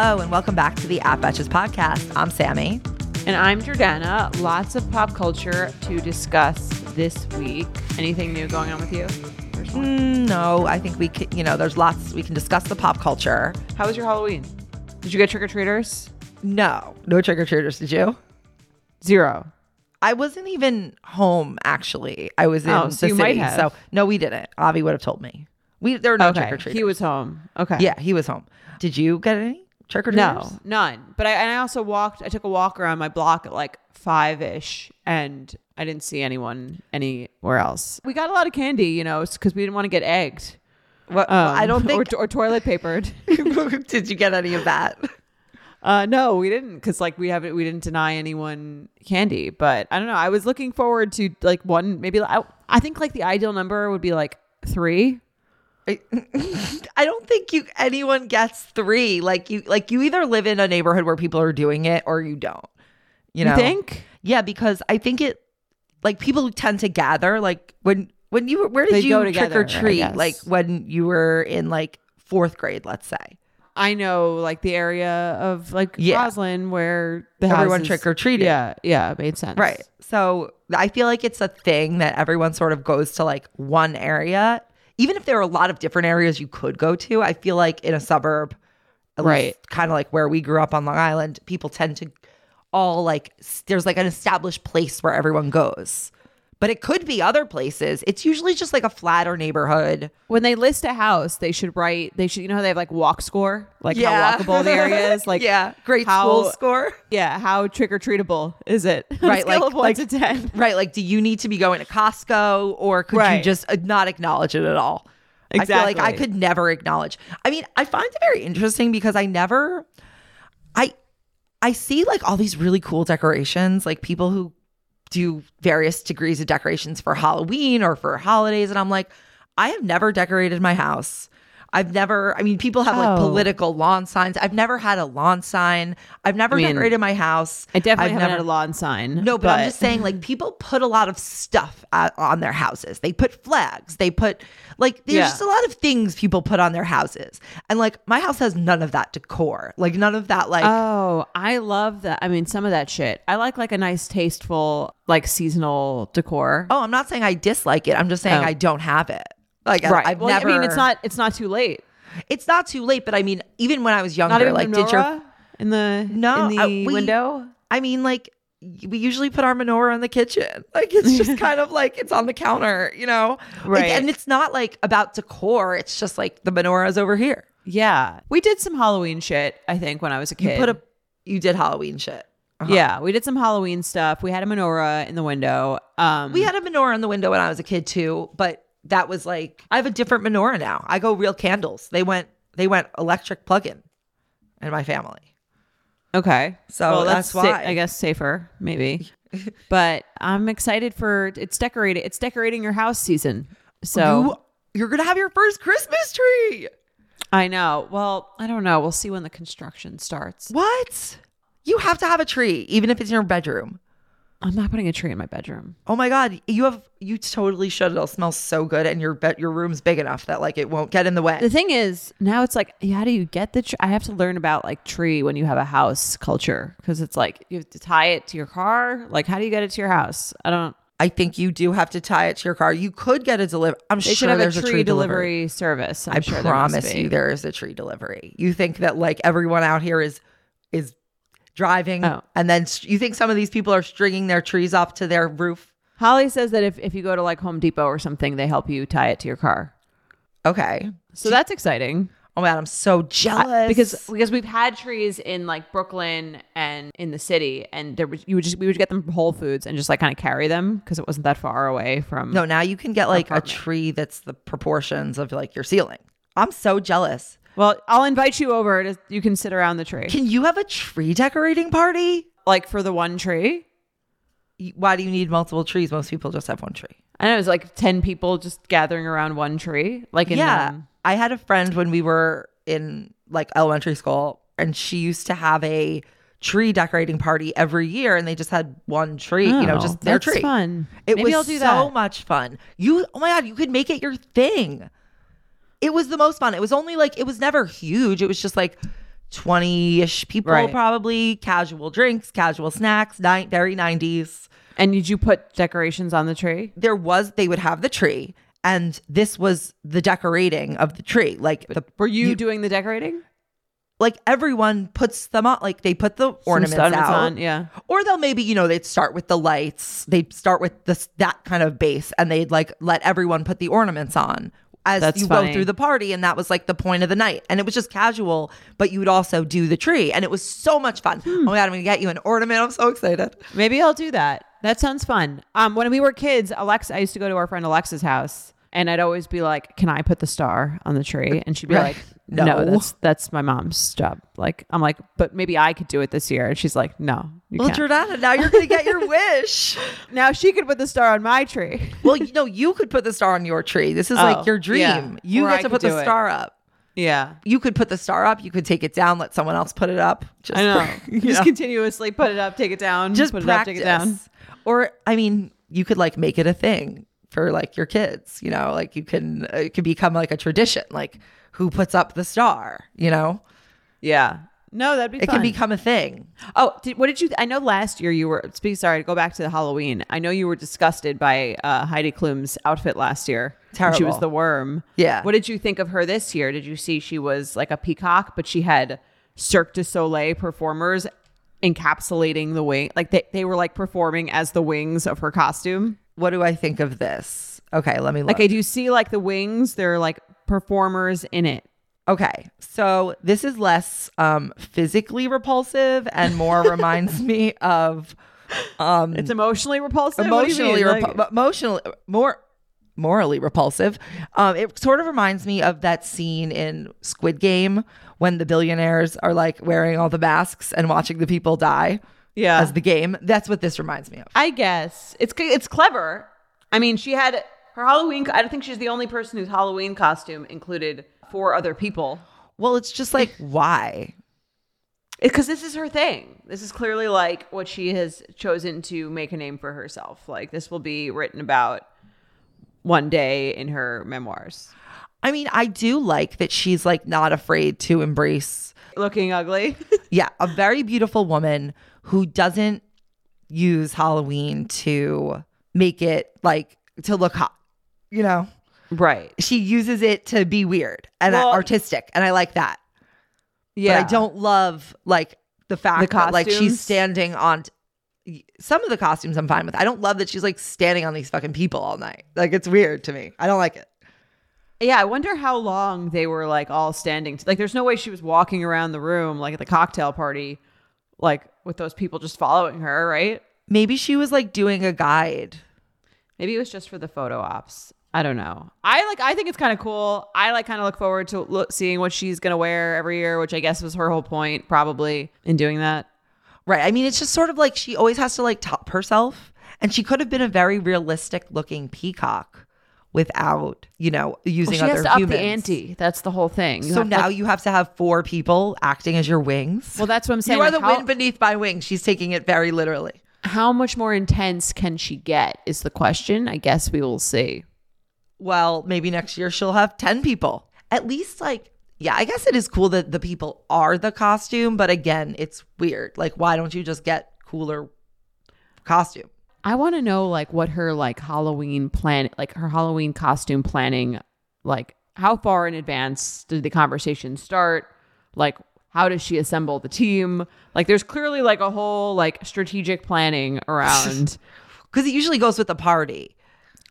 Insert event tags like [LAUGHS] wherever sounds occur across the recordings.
Hello, and welcome back to the Sup Betches podcast. I'm Sami. And I'm Jordana. Lots of pop culture to discuss this week. Anything new going on with you? Mm, no, I think we can, you know, there's lots, we can discuss the pop culture. How was your Halloween? Did you get trick or treaters? No, no trick or treaters. Did you? Zero. I wasn't even home, actually. I was in Oh, the so you city. might have. So, no, we didn't. Avi would have told me. We There were no okay. trick or treaters. He was home. Okay. Yeah, he was home. Did you get any trick or treaters? No, none. But I, and I also walked, I took a walk around my block at like five ish and I didn't see anyone anywhere else. We got a lot of candy, you know, because we didn't want to get egged. What, Um, I don't think. Or, or toilet papered. [LAUGHS] [LAUGHS] did you get any of that? Uh, no, we didn't, because like we haven't, we didn't deny anyone candy. But I don't know. I was looking forward to like one, maybe I, I think like the ideal number would be like three. I, [LAUGHS] I don't think you anyone gets three. Like you, like you either live in a neighborhood where people are doing it or you don't. You know? think? Yeah, because I think it like people tend to gather like when when you were where did They you go trick or treat. Like when you were in like fourth grade, let's say. I know like the area of like Yeah. Roslyn where the Everyone houses- trick-or-treated. Yeah, yeah, it made sense. Right. So I feel like it's a thing that everyone sort of goes to like one area. Even if there are a lot of different areas you could go to, I feel like in a suburb, Right. kind of like where we grew up on Long Island, people tend to all like, there's like an established place where everyone goes. But it could be other places. It's usually just like a flatter neighborhood. When they list a house, they should write. They should, you know, how they have like walk score, like Yeah. how walkable the area is. [LAUGHS] Like, yeah, great how- school score. yeah, how trick or treatable is it? [LAUGHS] Right, scale like- of one like- to ten. [LAUGHS] Right. Like, do you need to be going to Costco or could you just uh, not acknowledge it at all? Exactly. I feel like I could never acknowledge. I mean, I find it very interesting because I never, I, I see like all these really cool decorations, like people who do various degrees of decorations for Halloween or for holidays. And I'm like, I have never decorated my house. I've never, I mean, people have like Oh. political lawn signs. I've never had a lawn sign. I've never I mean, decorated my house. I definitely I've haven't never- had a lawn sign. no, but, I'm just saying, like, people put a lot of stuff at, on their houses. They put flags. They put, like, there's Yeah. just a lot of things people put on their houses. And, like, my house has none of that decor. Like, none of that, like, Oh, I love that. I mean, some of that shit. I like like a nice, tasteful, like seasonal decor. oh, I'm not saying I dislike it. I'm just saying Oh. I don't have it. Like, I- right. I've well, never, I mean, it's not. It's not too late. it's not too late, but I mean, even when I was younger, Not like, like did your, in the No, in the I- we- window. I mean, like, we usually put our menorah in the kitchen. [LAUGHS] Like it's just [LAUGHS] kind of like it's on the counter, you know? Like, Right. and it's not like about decor. It's just like the menorah is over here. Yeah, we did some Halloween shit. I think when I was a kid. You put a you did Halloween shit. Uh-huh. Yeah, we did some Halloween stuff. We had a menorah in the window. Um, We had a menorah in the window when I was a kid too, but that was like I have a different menorah now. I go real candles. They went they went electric plug-in in my family. okay. So Well, that's sa- why. I guess safer maybe. [LAUGHS] but I'm excited for it's decorated. It's decorating your house season. So you, you're gonna have your first Christmas tree. I know. Well, I don't know. We'll see when the construction starts. What? You have to have a tree, even if it's in your bedroom. I'm not putting a tree in my bedroom. Oh my god, you have you totally should. It'll smell so good, and your bed your room's big enough that like it won't get in the way. The thing is, now it's like, how do you get the tree? I have to learn about like tree when you have a house culture because it's like you have to tie it to your car. Like, how do you get it to your house? I don't. I think you do have to tie it to your car. You could get a deliver. I'm They sure should have a there's tree, a tree delivery, service. I'm I sure there promise be. you, there is a tree delivery. You think that like everyone out here is is driving, Oh. and then st- you think some of these people are stringing their trees up to their roof. Holly says that if, if you go to like Home Depot or something, they help you tie it to your car. Okay. So that's exciting. Oh my god, I'm so jealous because because we've had trees in like Brooklyn and in the city, and there was you would just we would get them from Whole Foods and just like kind of carry them because it wasn't that far away from. no, now you can get like a tree that's the proportions of like your ceiling. I'm so jealous. Well, I'll invite you over. To, you can sit around the tree, Can you have a tree decorating party? like for the one tree. Why do you need multiple trees? Most people just have one tree. I know it's like ten people just gathering around one tree, like in yeah. the- I had a friend when we were in like elementary school, and she used to have a tree decorating party every year, and they just had one tree, you know, Oh, just their that's tree. fun. It Maybe was I'll do so that. much fun. You, oh my god, you could make it your thing. It was the most fun. It was only like it was never huge. It was just like twenty ish people, Right. probably casual drinks, casual snacks, ni- very nineties. And did you put decorations on the tree? There was they would have the tree, and this was the decorating of the tree. Like the Were you, doing the decorating? like everyone puts them on. Like they put the ornaments out. on, yeah. Or they'll maybe, you know, they'd start with the lights. They'd start with this that kind of base and they'd like let everyone put the ornaments on as That's you funny. go through the party. And that was like the point of the night. And it was just casual, but you would also do the tree. And it was so much fun. Hmm. Oh my God, I'm gonna get you an ornament. I'm so excited. Maybe I'll do that. That sounds fun. Um, when we were kids, Alexa, I used to go to our friend Alexa's house, and I'd always be like, "Can I put the star on the tree?" And she'd be Right. like, "No, No. that's that's my mom's job." Like, I'm like, "But maybe I could do it this year." And she's like, "No, you Well, can't." Jordana, now you're gonna get your wish. [LAUGHS] now she could put the star on my tree. Well, you know, you could put the star on your tree. This is Oh, like your dream. yeah. You Or get I to put the it. star up. Yeah, You could put the star up. You could take it down. Let someone else put it up. Just I know. you [LAUGHS] Just know. continuously put it up, take it down, just put practice. it up, take it down. Or I mean, you could like make it a thing for like your kids. You know, like you can uh, it could become like a tradition. Like who puts up the star? You know, Yeah. No, that'd be it fun. can become a thing. Oh, did, what did you? I know last year you were. Speak. Sorry, to go back to the Halloween. I know you were disgusted by uh, Heidi Klum's outfit last year. when She was the worm. Yeah. What did you think of her this year? Did you see she was like a peacock, but she had Cirque du Soleil performers encapsulating the wing, like they they were like performing as the wings of her costume. What do I think of this? Okay, let me look. Like, do you see like the wings? They're like performers in it. Okay, so this is less um, physically repulsive and more [LAUGHS] reminds me of um, It's emotionally repulsive. What do you emotionally, repu- Like- emotionally more morally repulsive. Um, it sort of reminds me of that scene in Squid Game when the billionaires are like wearing all the masks and watching the people die yeah. as the game. That's what this reminds me of. I guess it's it's clever. I mean, she had her Halloween. I don't think she's the only person whose Halloween costume included four other people. Well, it's just like [LAUGHS] why? Because this is her thing. This is clearly like what she has chosen to make a name for herself. Like this will be written about one day in her memoirs. I mean, I do like that she's like not afraid to embrace Looking ugly. [LAUGHS] yeah, a very beautiful woman who doesn't use Halloween to make it like to look hot. You know, right. she uses it to be weird and Well- artistic, and I like that. Yeah. But I don't love like the fact The that like she's standing on. T- some of the costumes I'm fine with. I don't love that she's like standing on these fucking people all night. Like it's weird to me. I don't like it. Yeah, I wonder how long they were like all standing. Like, there's no way she was walking around the room like at the cocktail party, like with those people just following her, right? Maybe she was like doing a guide. Maybe it was just for the photo ops. I don't know. I like. I think it's kind of cool. I like kind of look forward to look, seeing what she's gonna wear every year, which I guess was her whole point, probably in doing that. Right. I mean, it's just sort of like she always has to like top herself. And she could have been a very realistic looking peacock without, you know, using Well, she other has to up the ante. That's the whole thing. You So to, now you have to have four people acting as your wings. well, that's what I'm saying. you are like, the how, wind beneath my wings. She's taking it very literally. how much more intense can she get? Is the question. I guess we will see. Well, maybe next year she'll have 10 people. At least, like, yeah, I guess it is cool that the people are the costume, but again, it's weird. Like, why don't you just get cooler costume? I want to know like what her like Halloween plan, like her Halloween costume planning, like how far in advance did the conversation start? Like how does she assemble the team? Like there's clearly like a whole like strategic planning [LAUGHS] around. Because it usually goes with the party.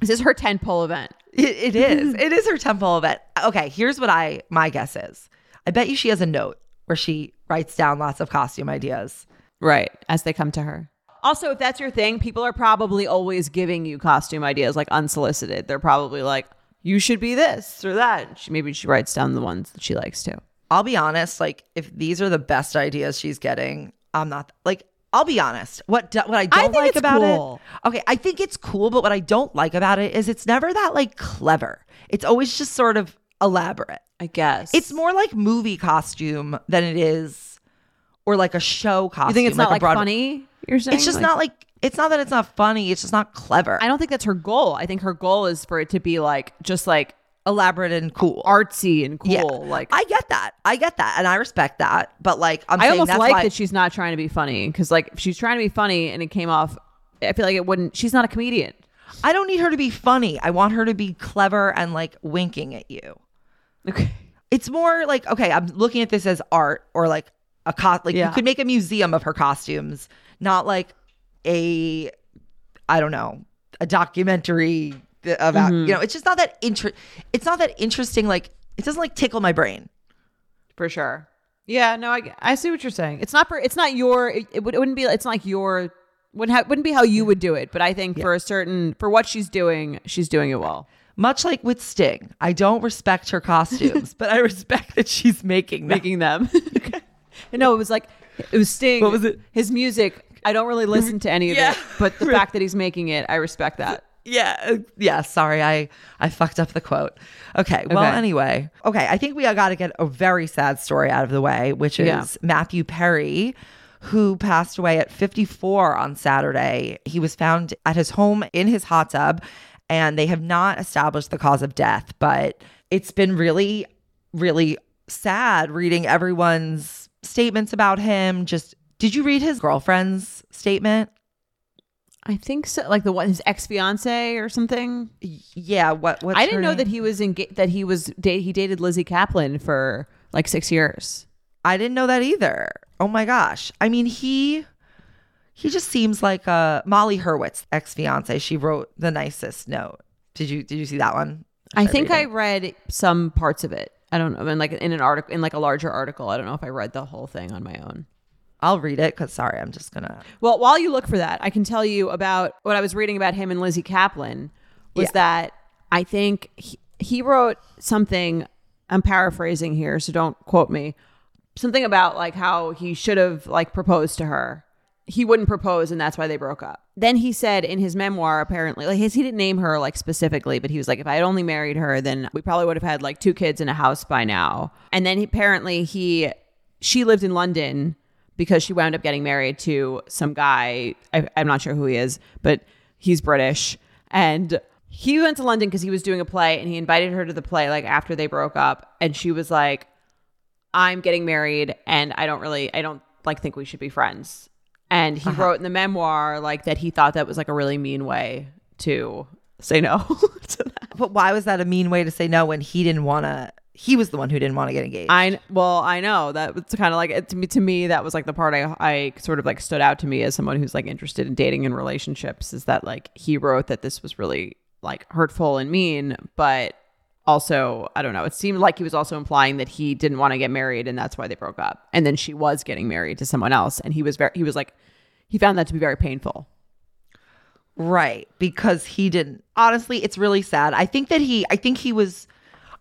this is her tentpole event. It, it [LAUGHS] is. it is her temple event. Okay, here's what I my guess is. I bet you she has a note where she writes down lots of costume ideas. Right. As they come to her. Also, if that's your thing, people are probably always giving you costume ideas like unsolicited. They're probably like, you should be this or that. She, maybe she writes down the ones that she likes too. I'll be honest, like if these are the best ideas she's getting, I'm not like I'll be honest. What do, what I don't think like about cool. it. Okay, I think it's cool, but what I don't like about it is it's never that like clever. It's always just sort of elaborate. I guess. It's more like movie costume than it is or like a show costume. You think it's not a like Broadway- funny? You're saying It's just Like- not like it's not that it's not funny, it's just not clever. I don't think that's her goal. I think her goal is for it to be like just like elaborate and cool. artsy and cool. Yeah. Like I get that. I get that and I respect that. But like I'm I saying almost that's like why that she's not trying to be funny because like if she's trying to be funny and it came off, I feel like it wouldn't. She's not a comedian. I don't need her to be funny. I want her to be clever and like winking at you. Okay. It's more like okay, I'm looking at this as art or like a cost. like Yeah. you could make a museum of her costumes, not like a I don't know, a documentary about, Mm-hmm. you know, it's just not that inter- it's not that interesting like it doesn't like tickle my brain. For sure. Yeah. No, I, I see what you're saying. It's not for. It's not your. It, it, would, it wouldn't be. It's not like your. Wouldn't ha- wouldn't be how you would do it. But I think for a certain for what she's doing, she's doing it well. Much like with Sting, I don't respect her costumes, [LAUGHS] but I respect that she's making them. making them. [LAUGHS] no, it was like it was Sting. What was it? His music. I don't really listen to any of [LAUGHS] Yeah. it, but the [LAUGHS] fact that he's making it, I respect that. Yeah, uh, yeah. Sorry, I I fucked up the quote. Okay. Well, Okay. anyway. Okay, I think we got to get a very sad story out of the way, which is Yeah. Matthew Perry, who passed away at 54 on Saturday. He was found at his home in his hot tub, and they have not established the cause of death, but it's been really, really sad reading everyone's statements about him. Just did you read his girlfriend's statement? I think so. Like the one his ex fiance or something. Yeah. What? What's I didn't know name? that he was engaged. That he was da- he dated Lizzie Kaplan for like six years. I didn't know that either. Oh my gosh. I mean, he he just seems like uh Molly Hurwitz, ex fiance. She wrote the nicest note. Did you did you see that one? I think read I read some parts of it. I don't know. I mean, like in an article, in like a larger article. I don't know if I read the whole thing on my own. I'll read it because sorry, I'm just gonna. Well, while you look for that, I can tell you about what I was reading about him and Lizzie Kaplan was Yeah. that I think he, he wrote something. I'm paraphrasing here, so don't quote me. Something about like how he should have like proposed to her. He wouldn't propose, and that's why they broke up. Then he said in his memoir, apparently, like his, he didn't name her like specifically, but he was like, if I had only married her, then we probably would have had like two kids in a house by now. And then he, apparently he, she lived in London because she wound up getting married to some guy. I, I'm not sure who he is, but he's British. And he went to London because he was doing a play and he invited her to the play like after they broke up. And she was like, I'm getting married and I don't really, I don't like think we should be friends. And he uh-huh. wrote in the memoir like that he thought that was like a really mean way to say no [LAUGHS] to that. But why was that a mean way to say no when he didn't want to? He was the one who didn't want to get engaged. I well, I know that it's kind of like it- to me. To me, that was like the part I I sort of like stood out to me as someone who's like interested in dating and relationships. Is that like he wrote that this was really like hurtful and mean, but also I don't know. It seemed like he was also implying that he didn't want to get married and that's why they broke up. And then she was getting married to someone else, and he was very he was like he found that to be very painful. Right, because he didn't. Honestly, it's really sad. I think that he I think he was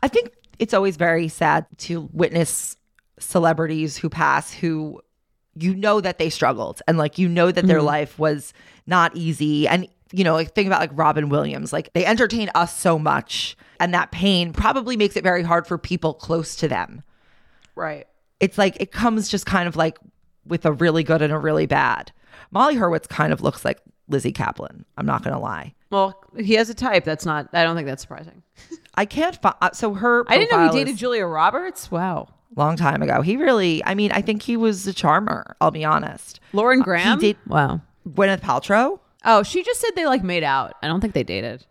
I think it's always very sad to witness celebrities who pass who you know that they struggled and like you know that their mm-hmm. life was not easy and you know like think about like Robin Williams like they entertain us so much and that pain probably makes it very hard for people close to them. Right. It's like it comes just kind of like with a really good and a really bad. Molly Hurwitz kind of looks like Lizzie Kaplan. I'm not going to lie. Well, he has a type. That's not. I don't think that's surprising. [LAUGHS] I can't find. Uh, so her. I didn't know he dated is Julia Roberts. Wow. long time ago. He really. I mean, I think he was a charmer. I'll be honest. Lauren uh, Graham. did- Wow. Gwyneth Paltrow. Oh, she just said they like made out. I don't think they dated.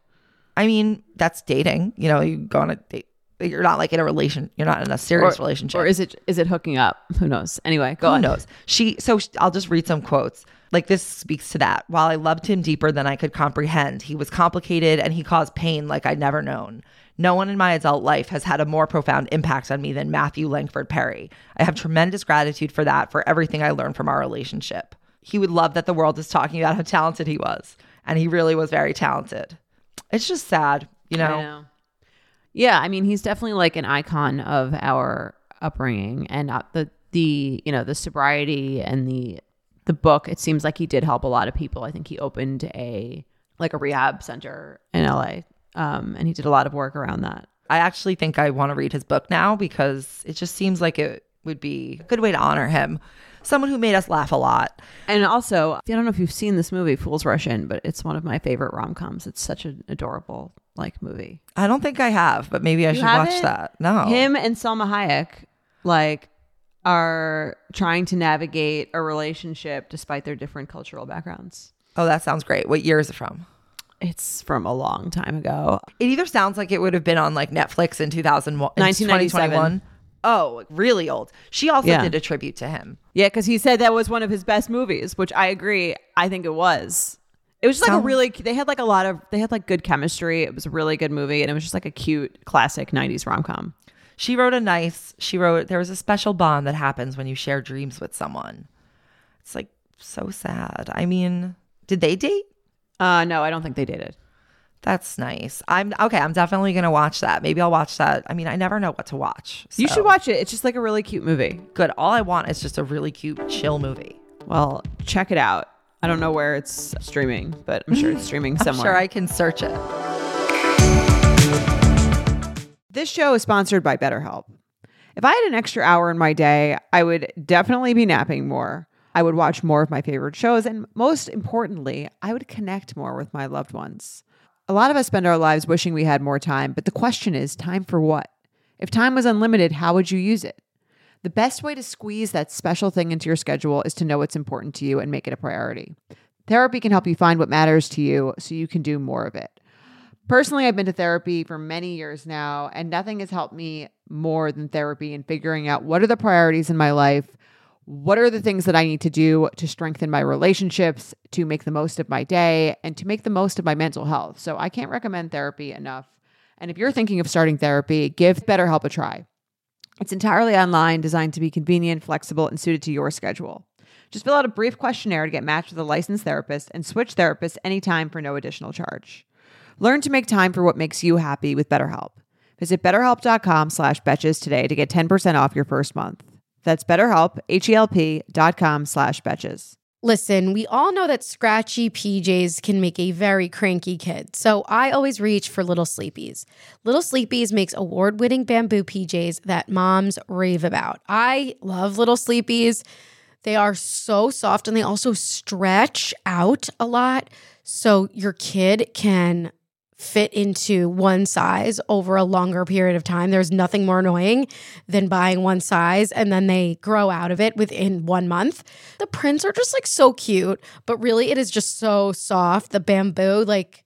I mean, that's dating. You know, you go on a date. you're not like in a relation. You're not in a serious relationship. Or is it is it hooking up? Who knows? Anyway, go Who on. knows? She so sh- I'll just read some quotes. Like this speaks to that. While I loved him deeper than I could comprehend, he was complicated and he caused pain like I'd never known. No one in my adult life has had a more profound impact on me than Matthew Langford Perry. I have tremendous gratitude for that, for everything I learned from our relationship. He would love that the world is talking about how talented he was, and he really was very talented. It's just sad, you know. I know. Yeah, I mean, he's definitely like an icon of our upbringing and uh, the the you know the sobriety and the the book. It seems like he did help a lot of people. I think he opened a like a rehab center in LA, um, and he did a lot of work around that. I actually think I want to read his book now because it just seems like it would be a good way to honor him. Someone who made us laugh a lot. And also, I don't know if you've seen this movie, Fools Rush In, but it's one of my favorite rom coms. It's such an adorable like movie. I don't think I have, but maybe I should watch haven't? that. No. Him and Salma Hayek like are trying to navigate a relationship despite their different cultural backgrounds. Oh, that sounds great. What year is it from? It's from a long time ago. It either sounds like it would have been on like Netflix in 2001, in 1997. 2021. Oh, really old. She also Yeah. did a tribute to him. Yeah, because he said that was one of his best movies, which I agree. I think it was. It was just like a really. They had like a lot of. They had like good chemistry. It was a really good movie, and it was just like a cute classic '90s rom com. She wrote a nice, she wrote, there was a special bond that happens when you share dreams with someone. It's like so sad. I mean, did they date? Uh, no, I don't think they dated. That's nice. I'm okay. I'm definitely to watch that. Maybe I'll watch that. I mean, I never know what to watch. You so- should watch it. It's just like a really cute movie. Good. All I want is just a really cute, chill movie. Well, check it out. I don't know where it's streaming, but I'm sure it's [LAUGHS] streaming I'm somewhere. sure I can search it. This show is sponsored by BetterHelp. If I had an extra hour in my day, I would definitely be napping more. I would watch more of my favorite shows, and most importantly, I would connect more with my loved ones. A lot of us spend our lives wishing we had more time, but the question is time for what? If time was unlimited, how would you use it? The best way to squeeze that special thing into your schedule is to know what's important to you and make it a priority. Therapy can help you find what matters to you so you can do more of it. Personally, I've been to therapy for many years now, and nothing has helped me more than therapy in figuring out what are the priorities in my life, what are the things that I need to do to strengthen my relationships, to make the most of my day, and to make the most of my mental health. So I can't recommend therapy enough. And if you're thinking of starting therapy, give BetterHelp a try. It's entirely online, designed to be convenient, flexible, and suited to your schedule. Just fill out a brief questionnaire to get matched with a licensed therapist and switch therapists anytime for no additional charge. Learn to make time for what makes you happy with BetterHelp. Visit betterhelp.com slash betches today to get 10% off your first month. That's betterhelp, H-E-L-P dot com slash betches. Listen, we all know that scratchy PJs can make a very cranky kid, so I always reach for Little Sleepies. Little Sleepies makes award winning bamboo PJs that moms rave about. I love Little Sleepies. They are so soft and they also stretch out a lot, so your kid can fit into one size over a longer period of time. There's nothing more annoying than buying one size and then they grow out of it within one month. The prints are just like so cute, but really it is just so soft. The bamboo, like,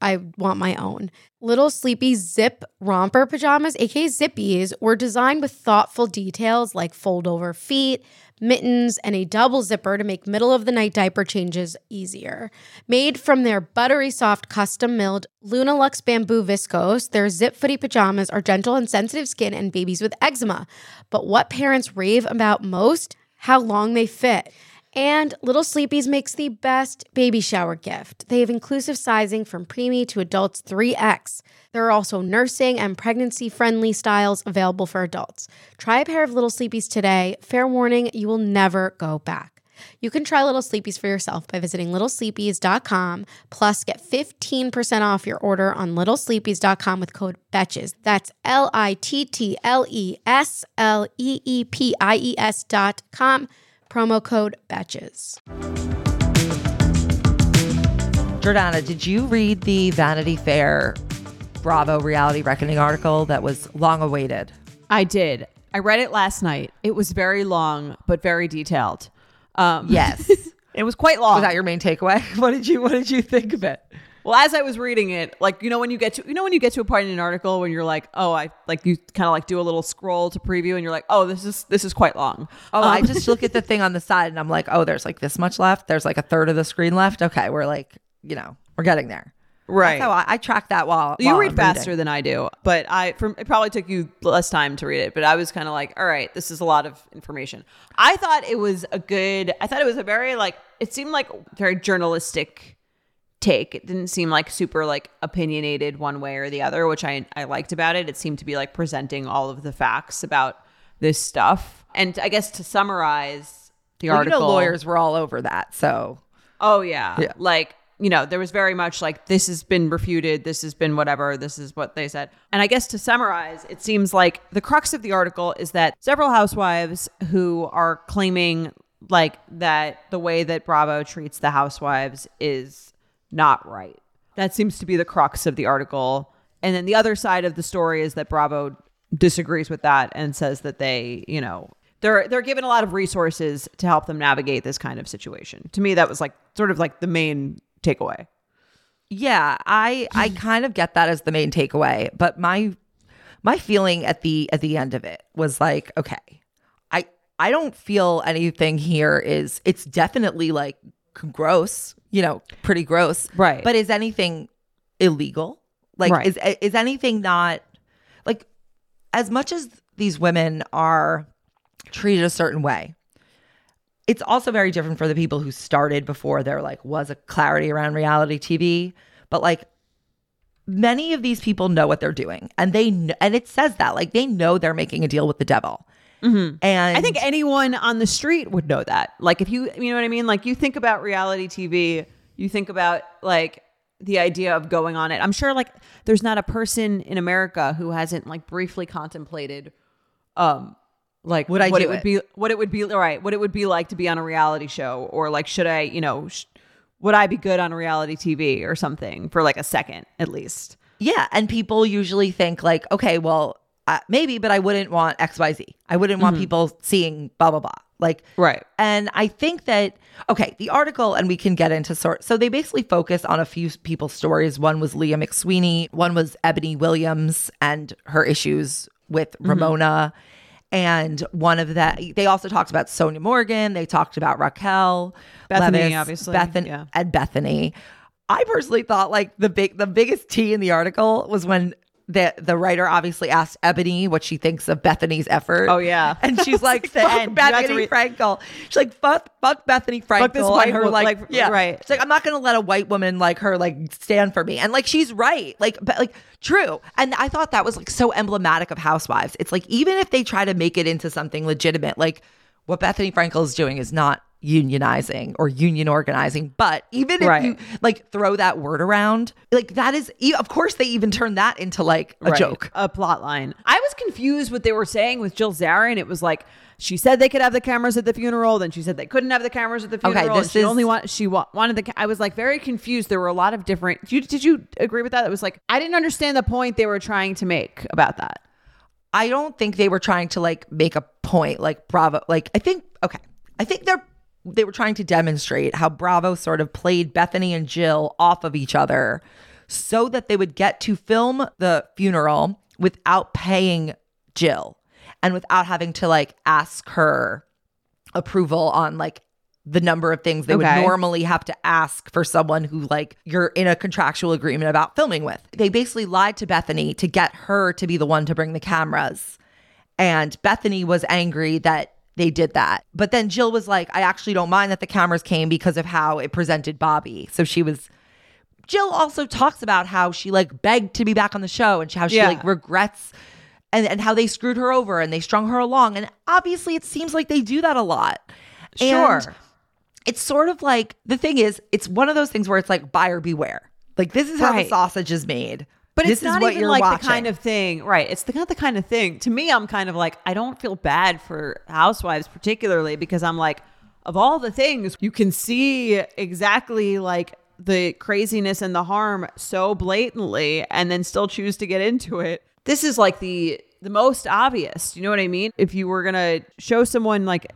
I want my own. Little Sleepy Zip Romper pajamas, aka Zippies, were designed with thoughtful details like fold over feet, mittens, and a double zipper to make middle of the night diaper changes easier. Made from their buttery soft custom milled Lunalux bamboo viscose, their zip footy pajamas are gentle and sensitive skin and babies with eczema. But what parents rave about most? How long they fit. And Little Sleepies makes the best baby shower gift. They have inclusive sizing from preemie to adults 3X. There are also nursing and pregnancy friendly styles available for adults. Try a pair of Little Sleepies today. Fair warning, you will never go back. You can try Little Sleepies for yourself by visiting littlesleepies.com, plus get 15% off your order on littlesleepies.com with code BETCHES. That's L I T T L E S L E E P I E S dot com, promo code BETCHES. Jordana, did you read the Vanity Fair Bravo reality reckoning article that was long awaited? I did. I read it last night. It was very long, but very detailed. Um, Yes. [LAUGHS] it was quite long. was that your main takeaway? [LAUGHS] What did you What did you think of it? Well, as I was reading it, like you know when you get to you know when you get to a point in an article when you're like, oh, I like you kind of like do a little scroll to preview, and you're like, oh, this is this is quite long. Oh, I Um, just look at the thing on the side and I'm like, oh, there's like this much left. There's like a third of the screen left. Okay, we're like, you know, we're getting there. right. That's how I, I track that while You while read I'm faster reading. than I do, but I from it probably took you less time to read it. But I was kind of like, all right, this is a lot of information. I thought it was a good. I thought it was a very like. It seemed like very journalistic take. It didn't seem like super like opinionated one way or the other, which I I liked about it. It seemed to be like presenting all of the facts about this stuff. And I guess to summarize the Well, you article, know, lawyers were all over that. So Oh yeah. Yeah. Like, you know, there was very much like this has been refuted, this has been whatever, this is what they said. And I guess to summarize, it seems like the crux of the article is that several housewives who are claiming like that the way that Bravo treats the housewives is not right. That seems to be the crux of the article. And then the other side of the story is that Bravo disagrees with that and says that they, you know, they're they're given a lot of resources to help them navigate this kind of situation. To me, that was like sort of like the main takeaway. yeah, I I [SIGHS] kind of get that as the main takeaway, but my my feeling at the at the end of it was like, okay, I I don't feel anything here is it's definitely like gross, you know, pretty gross, Right. But is anything illegal? Like, Right. is is anything not like as much as these women are treated a certain way? It's also very different for the people who started before there like was a clarity around reality TV, but like many of these people know what they're doing and they kn- and it says that like they know they're making a deal with the devil. And I think anyone on the street would know that. Like if you you know what I mean? Like you think about reality TV, you think about like the idea of going on it. I'm sure like there's not a person in America who hasn't like briefly contemplated um like Would I what do it would it? be what it would be right, what it would be like to be on a reality show or like should I, you know, sh- would I be good on reality TV or something for like a second at least? Yeah, and people usually think like, okay, well, uh, maybe, but I wouldn't want X, Y, Z. I wouldn't want people seeing blah blah blah. Like, Right. And I think that okay, the article, and we can get into sort. So they basically focus on a few people's stories. One was Leah McSweeney. One was Eboni Williams and her issues with Ramona. And one of that, they also talked about Sonja Morgan. They talked about Raquel, Bethenny, Leviss, obviously. Bethenny, Yeah. and Bethenny. I personally thought like the big the biggest tea in the article was when the the writer obviously asked Eboni what she thinks of Bethenny's effort. Oh, yeah. [LAUGHS] And she's like, The fuck end. You have to Bethenny read- Frankel. She's like, fuck, fuck Bethenny Frankel. Fuck this white her like, like, yeah, right. She's like, I'm not gonna let a white woman like her like stand for me. And like, she's right. Like, but like, true. And I thought that was like so emblematic of Housewives. It's like even if they try to make it into something legitimate, like what Bethenny Frankel is doing is not unionizing or union organizing. But even if Right. you like throw that word around, like that is, of course, they even turn that into like a Right. joke. a plot line. I was confused what they were saying with Jill Zarin. It was like she said they could have the cameras at the funeral, then she said they couldn't have the cameras at the funeral. and this she is- only want she wa- wanted the. Ca- I was like very confused. There were a lot of different. Did you, did you agree with that? It was like I didn't understand the point they were trying to make about that. I don't think they were trying to like make a point like Bravo like I think okay. I think they're they were trying to demonstrate how Bravo sort of played Bethenny and Jill off of each other so that they would get to film the funeral without paying Jill and without having to like ask her approval on like the number of things they Okay. would normally have to ask for someone who like you're in a contractual agreement about filming with. They basically lied to Bethenny to get her to be the one to bring the cameras. And Bethenny was angry that they did that. But then Jill was like, I actually don't mind that the cameras came because of how it presented Bobby. So she was Jill also talks about how she like begged to be back on the show and how she Yeah. like regrets and, and how they screwed her over and they strung her along. And obviously it seems like they do that a lot. And Sure. it's sort of like the thing is, it's one of those things where it's like buyer beware. Like this is how the sausage is made. But this it's not even like watching. the kind of thing, right? It's the not the kind of thing. To me, I'm kind of like I don't feel bad for housewives particularly because I'm like of all the things you can see exactly like the craziness and the harm so blatantly and then still choose to get into it. This is like the the most obvious. You know what I mean? If you were going to show someone like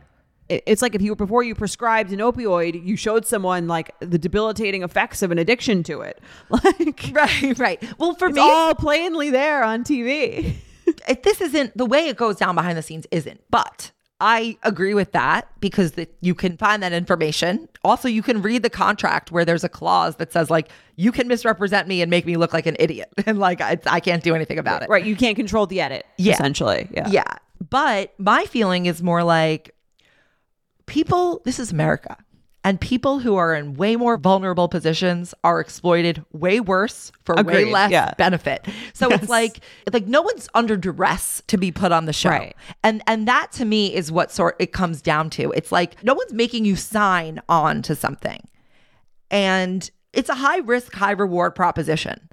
it's like if you before you prescribed an opioid, you showed someone like the debilitating effects of an addiction to it. [LAUGHS] Like Right, right. Well, for it's me, all plainly there on TV. [LAUGHS] this isn't the way it goes down behind the scenes isn't but i agree with that because that you can find that information also you can read the contract where there's a clause that says like you can misrepresent me and make me look like an idiot [LAUGHS] and like i, I can't do anything about it right, you can't control the edit. Yeah. essentially. Yeah. yeah but my feeling is more like people this is america and people who are in way more vulnerable positions are exploited way worse for way less yeah. benefit so Yes. it's like like no one's under duress to be put on the show Right. and and that to me is what sort it comes down to it's like no one's making you sign on to something and it's a high risk high reward proposition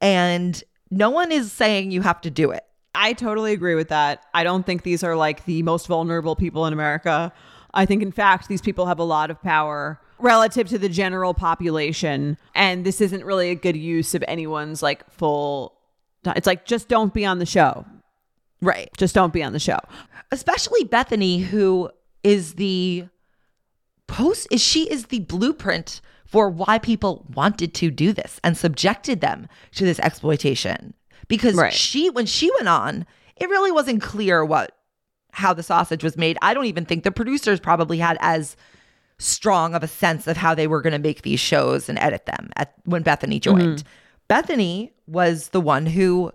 and no one is saying you have to do it I totally agree with that. I don't think these are like the most vulnerable people in America. I think, in fact, these people have a lot of power relative to the general population. And this isn't really a good use of anyone's like full. It's like, just don't be on the show. right Just don't be on the show. especially Bethenny, who is the post is she is the blueprint for why people wanted to do this and subjected them to this exploitation. Because Right. she when she went on, it really wasn't clear what how the sausage was made. I don't even think the producers probably had as strong of a sense of how they were going to make these shows and edit them at when Bethenny mm-hmm. joined. Bethenny was the one who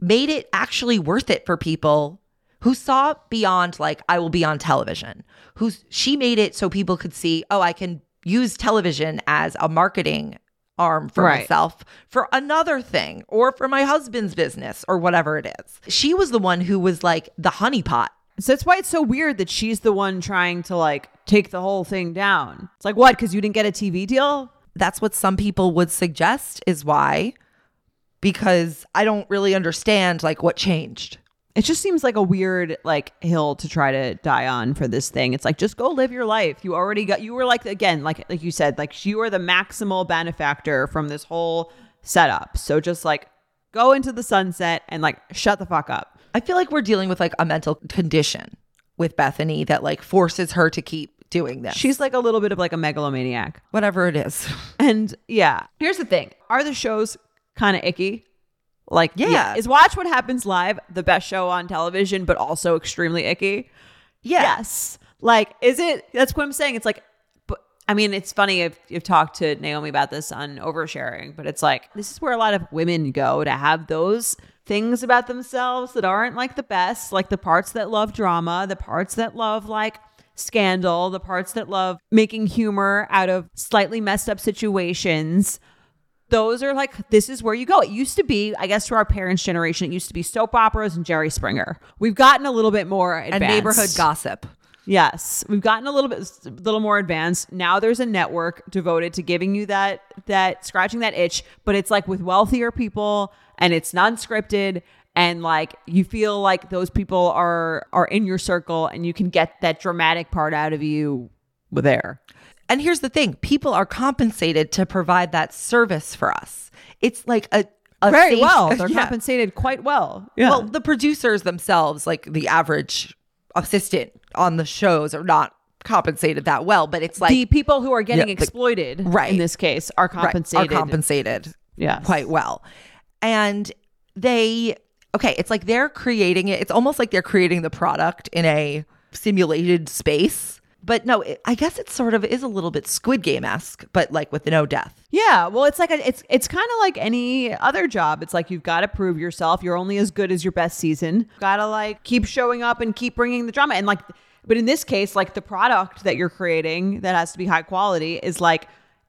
made it actually worth it for people who saw beyond like I will be on television. Who's she made it so people could see, oh, I can use television as a marketing arm for Right. myself for another thing or for my husband's business or whatever it is. She was the one who was like the honeypot. So that's why it's so weird that she's the one trying to like take the whole thing down. It's like, what? Because you didn't get a TV deal? That's what some people would suggest is why because I don't really understand like what changed. It just seems like a weird like hill to try to die on for this thing. It's like just go live your life. You already got you were like again like like you said like you are the maximal benefactor from this whole setup. So just like go into the sunset and like shut the fuck up. I feel like we're dealing with like a mental condition with Bethenny that like forces her to keep doing this. She's like a little bit of like a megalomaniac. whatever it is. And yeah, here's the thing: are the shows kind of icky? Like, Yeah. is Watch What Happens Live the best show on television, but also extremely icky? Yeah. Yes. Like, is it? That's what I'm saying. It's like, but I mean, it's funny if you've talked to Naomi about this on oversharing, but it's like this is where a lot of women go to have those things about themselves that aren't like the best, like the parts that love drama, the parts that love like scandal, the parts that love making humor out of slightly messed up situations those are like this is where you go. It used to be, I guess, to our parents' generation, it used to be soap operas and Jerry Springer. We've gotten a little bit more advanced. And neighborhood gossip. Yes, we've gotten a little bit, a little more advanced. Now there's a network devoted to giving you that, that scratching that itch, but it's like with wealthier people, and it's non-scripted, and like you feel like those people are are in your circle, and you can get that dramatic part out of you there. And here's the thing people are compensated to provide that service for us. It's like a, a Very safe- well, [LAUGHS] they're Yeah. compensated quite well. Well, the producers themselves, like the average assistant on the shows, are not compensated that well, but it's like the people who are getting Yeah, the- exploited, Right. in this case, are right, compensated. are compensated Yes. quite well. And they okay, it's like they're creating it. It's almost like they're creating the product in a simulated space. But no, it, I guess it sort of is a little bit Squid Game esque, but like with no death. Yeah, well, it's like a, it's it's kind of like any other job. It's like you've got to prove yourself. You're only as good as your best season. Got to like keep showing up and keep bringing the drama. And like, but in this case, like the product that you're creating that has to be high quality is like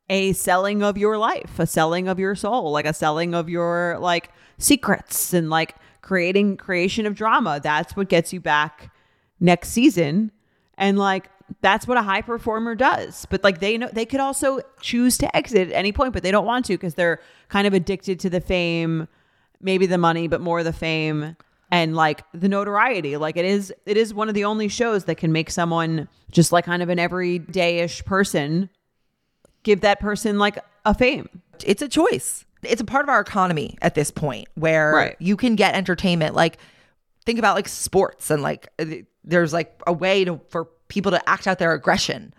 a selling of your life, a selling of your soul, like a selling of your like secrets and like creating creation of drama. That's what gets you back next season. And like that's what a high performer does. But like they know they could also choose to exit at any point, but they don't want to because they're kind of addicted to the fame, maybe the money, but more the fame and like the notoriety. Like it is it is one of the only shows that can make someone just like kind of an everyday-ish person give that person like a fame. It's a choice. It's a part of our economy at this point where Right. you can get entertainment. Like, think about like sports and like uh, there's like a way to for people to act out their aggression,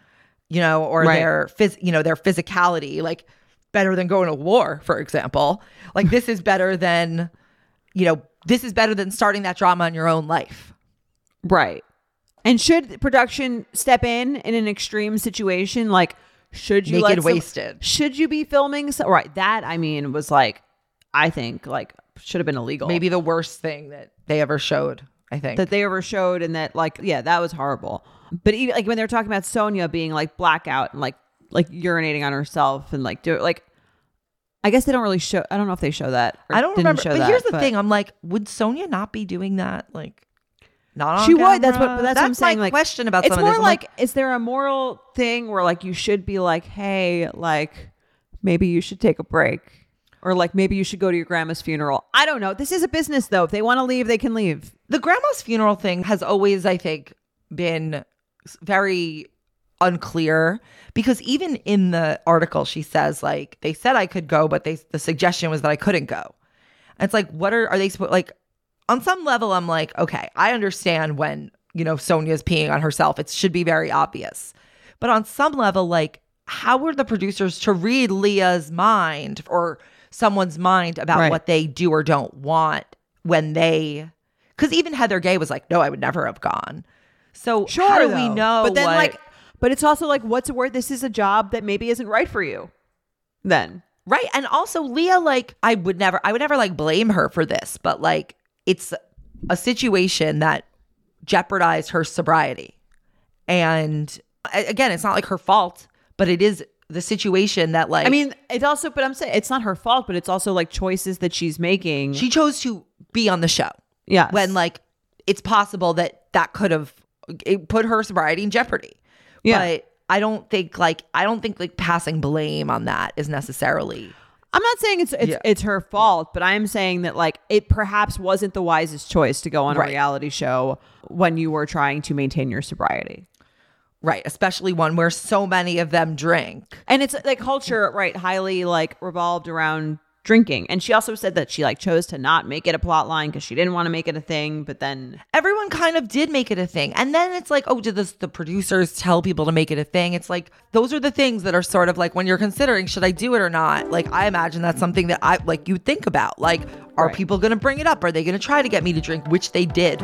you know, or Right. their phys- you know, their physicality, like better than going to war, for example. Like this is better than, you know, this is better than starting that drama in your own life. Right. And should production step in in an extreme situation, like should you Naked let some- wasted. Should you be filming? So, right. That I mean was like, I think like should have been illegal. Maybe the worst thing that they ever showed, I think. that they ever showed, and that like yeah, that was horrible. But even like when they were talking about Sonja being like blackout and like like urinating on herself and like do like. I guess they don't really show. I don't know if they show that. I don't remember. Show But that, here's the but- thing: I'm like, would Sonja not be doing that? Like, not on She would. That's what. camera? But that's, what I'm saying. my like question about it's more. I'm like, is there a moral thing where like you should be like, hey, like maybe you should take a break, or like maybe you should go to your grandma's funeral. I don't know. This is a business though. If they want to leave, they can leave. the grandma's funeral thing has always, I think, been very unclear because even in the article she says like they said I could go but they the suggestion was that I couldn't go. And it's like what are are they supposed like on some level I'm like okay, I understand when, you know, Sonja's peeing on herself. It should be very obvious. But on some level like how were the producers to read Leah's mind or someone's mind about Right. what they do or don't want when they because even Heather Gay was like, no, I would never have gone. So how do we know? But then what- like, but it's also like, what's a word? This is a job that maybe isn't right for you. Then right, and also Leah, like, I would never, I would never like blame her for this, but like, it's a situation that jeopardized her sobriety, and again, it's not like her fault, but it is the situation that like, I mean, it's also, but I'm saying it's not her fault, but it's also like choices that she's making. she chose to be on the show. yeah, when like it's possible that that could have it put her sobriety in jeopardy. Yeah. But I don't think like I don't think like passing blame on that is necessarily I'm not saying it's it's, Yeah. it's her fault, but I am saying that like it perhaps wasn't the wisest choice to go on a Right. reality show when you were trying to maintain your sobriety. right, especially one where so many of them drink. And it's like culture, right, highly like revolved around drinking. And she also said that she like chose to not make it a plot line because she didn't want to make it a thing, but then Everyone kind of did make it a thing. And then it's like, oh, did this, the producers tell people to make it a thing? It's like those are the things that are sort of like when you're considering should I do it or not? Like I imagine that's something that I like you think about. Like, are Right. people gonna bring it up? Are they gonna try to get me to drink? Which they did.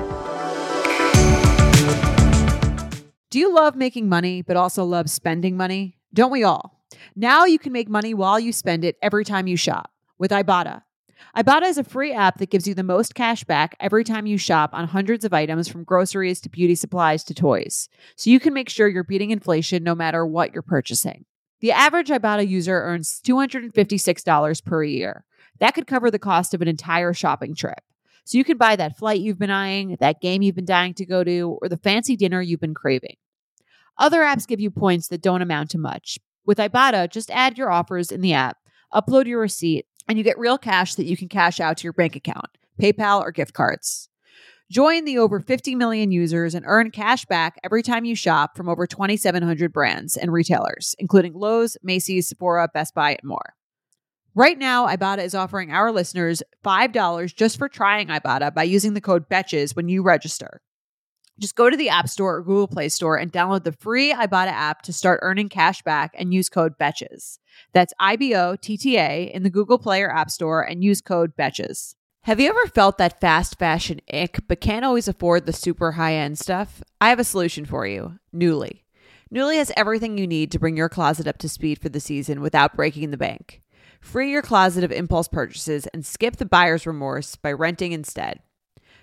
Do you love making money, but also love spending money? Don't we all? Now you can make money while you spend it every time you shop with Ibotta. Ibotta is a free app that gives you the most cash back every time you shop on hundreds of items from groceries to beauty supplies to toys. So you can make sure you're beating inflation no matter what you're purchasing. The average Ibotta user earns $256 per year. That could cover the cost of an entire shopping trip. So you can buy that flight you've been eyeing, that game you've been dying to go to, or the fancy dinner you've been craving. Other apps give you points that don't amount to much. With Ibotta, just add your offers in the app, upload your receipt, and you get real cash that you can cash out to your bank account, PayPal, or gift cards. Join the over 50 million users and earn cash back every time you shop from over 2,700 brands and retailers, including Lowe's, Macy's, Sephora, Best Buy, and more. Right now, Ibotta is offering our listeners $5 just for trying Ibotta by using the code BETCHES when you register. Just go to the App Store or Google Play Store and download the free Ibotta app to start earning cash back and use code BETCHES. That's I B O T T A in the Google Play or App Store and use code BETCHES. Have you ever felt that fast fashion ick but can't always afford the super high end stuff? I have a solution for you Nuuly. Nuuly has everything you need to bring your closet up to speed for the season without breaking the bank. Free your closet of impulse purchases and skip the buyer's remorse by renting instead.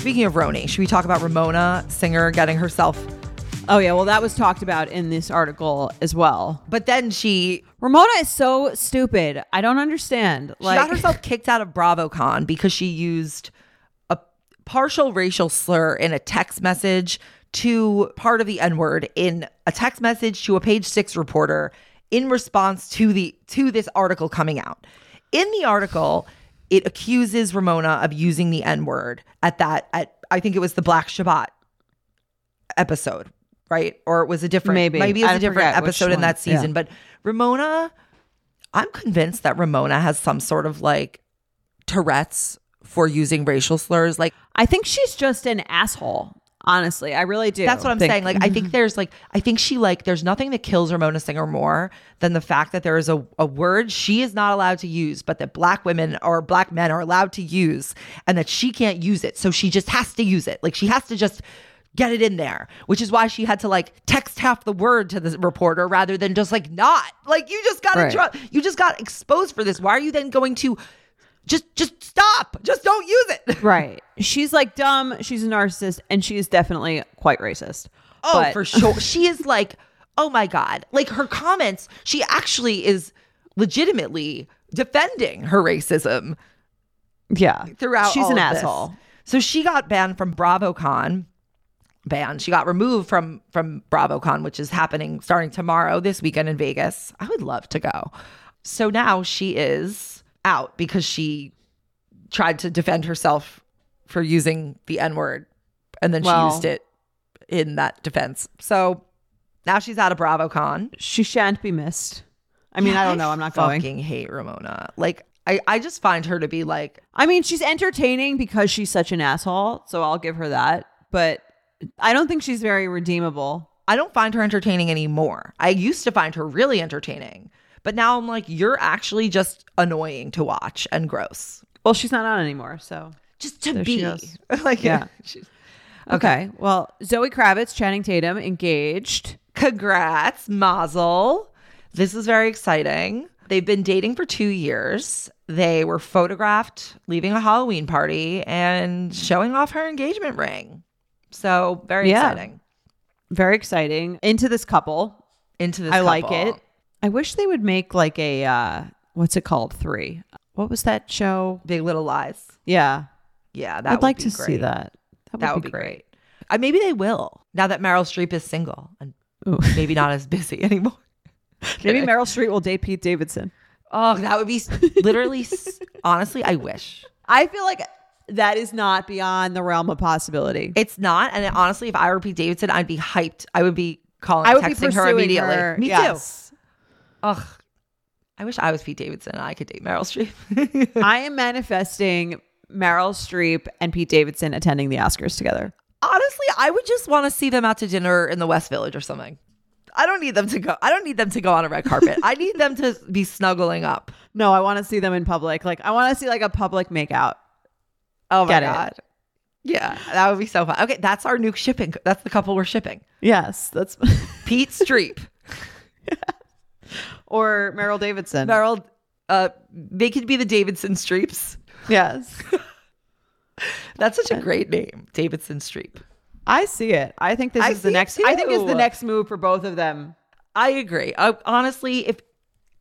Speaking of Eboni, should we talk about Ramona Singer getting herself? Oh, yeah. Well, that was talked about in this article as well. But then she Ramona is so stupid. I don't understand. She got herself kicked out of BravoCon because she used a partial racial slur in a text message to part of the N-word in a text message to a page six reporter in response to the to this article coming out. In the article, it accuses Ramona of using the N-word at that at I think it was the Black Shabbat episode, right? Or it was a different Maybe. maybe it was I a different episode in that season. Yeah. But Ramona, I'm convinced that Ramona has some sort of like Tourette's for using racial slurs. Like I think she's just an asshole. Honestly, I really do. that's what I'm think- saying. Like I think there's like I think she like there's nothing that kills Ramona Singer more than the fact that there is a, a word she is not allowed to use, but that black women or black men are allowed to use and that she can't use it. So she just has to use it. Like she has to just get it in there, which is why she had to like text half the word to the reporter rather than just like not. Like you just got Right. in tr- you just got exposed for this. Why are you then going to just just stop? Just don't use it. [LAUGHS] right. She's like dumb. She's a narcissist, and she is definitely quite racist. Oh, But- for sure. [LAUGHS] she is like, oh my God. Like her comments, she actually is legitimately defending her racism yeah. throughout. She's an of this. asshole. So she got banned from BravoCon. Banned. She got removed from from BravoCon, which is happening starting tomorrow, this weekend in Vegas. I would love to go. So now she is out because she tried to defend herself for using the N word, and then Well- she used it in that defense. So now she's out of BravoCon. She shan't be missed. I mean, I don't know. I'm not going. Fucking hate Ramona. Like I, I just find her to be like I mean, she's entertaining because she's such an asshole. So I'll give her that. But I don't think she's very redeemable. I don't find her entertaining anymore. I used to find her really entertaining, but now I'm like, you're actually just annoying to watch and gross. Well, she's not on anymore. So Just to There be [LAUGHS] like, Yeah. [LAUGHS] she's- okay. Well, Zoe Kravitz, Channing Tatum, engaged. Congrats, Mazel. This is very exciting. They've been dating for two years. They were photographed leaving a Halloween party and showing off her engagement ring. So very Yeah. exciting. Very exciting. Into this couple. Into this, I like it. I wish they would make like a uh what's it called? Three. What was that show? Big Little Lies. Yeah. Yeah, that I'd like be to see great. that. That would, That would be great. Uh, maybe they will now that Meryl Streep is single and Ooh. [LAUGHS] maybe not as busy [LAUGHS] anymore. [LAUGHS] Maybe Meryl Streep will date Pete Davidson. Oh, that would be literally, honestly, I wish. I feel like that is not beyond the realm of possibility. It's not. And honestly, if I were Pete Davidson, I'd be hyped. I would be calling, I would be texting pursuing her immediately. her. Me Yes. too. Ugh. I wish I was Pete Davidson and I could date Meryl Streep. [LAUGHS] I am manifesting Meryl Streep and Pete Davidson attending the Oscars together. honestly, I would just want to see them out to dinner in the West Village or something. I don't need them to go. I don't need them to go on a red carpet. I need them to be snuggling up. No, I want to see them in public. Like I want to see like a public makeout. Oh my Get it. god. Yeah, that would be so fun. Okay, that's our new shipping. That's the couple we're shipping. Yes, that's [LAUGHS] Pete Streep, [LAUGHS] [LAUGHS] or Meryl Davidson. Meryl. Uh, they could be the Davidson Streeps. Yes. [LAUGHS] That's such a great name, Davidson Streep. I see it. I think this I is the next I think is the next move for both of them. I agree. I, honestly, if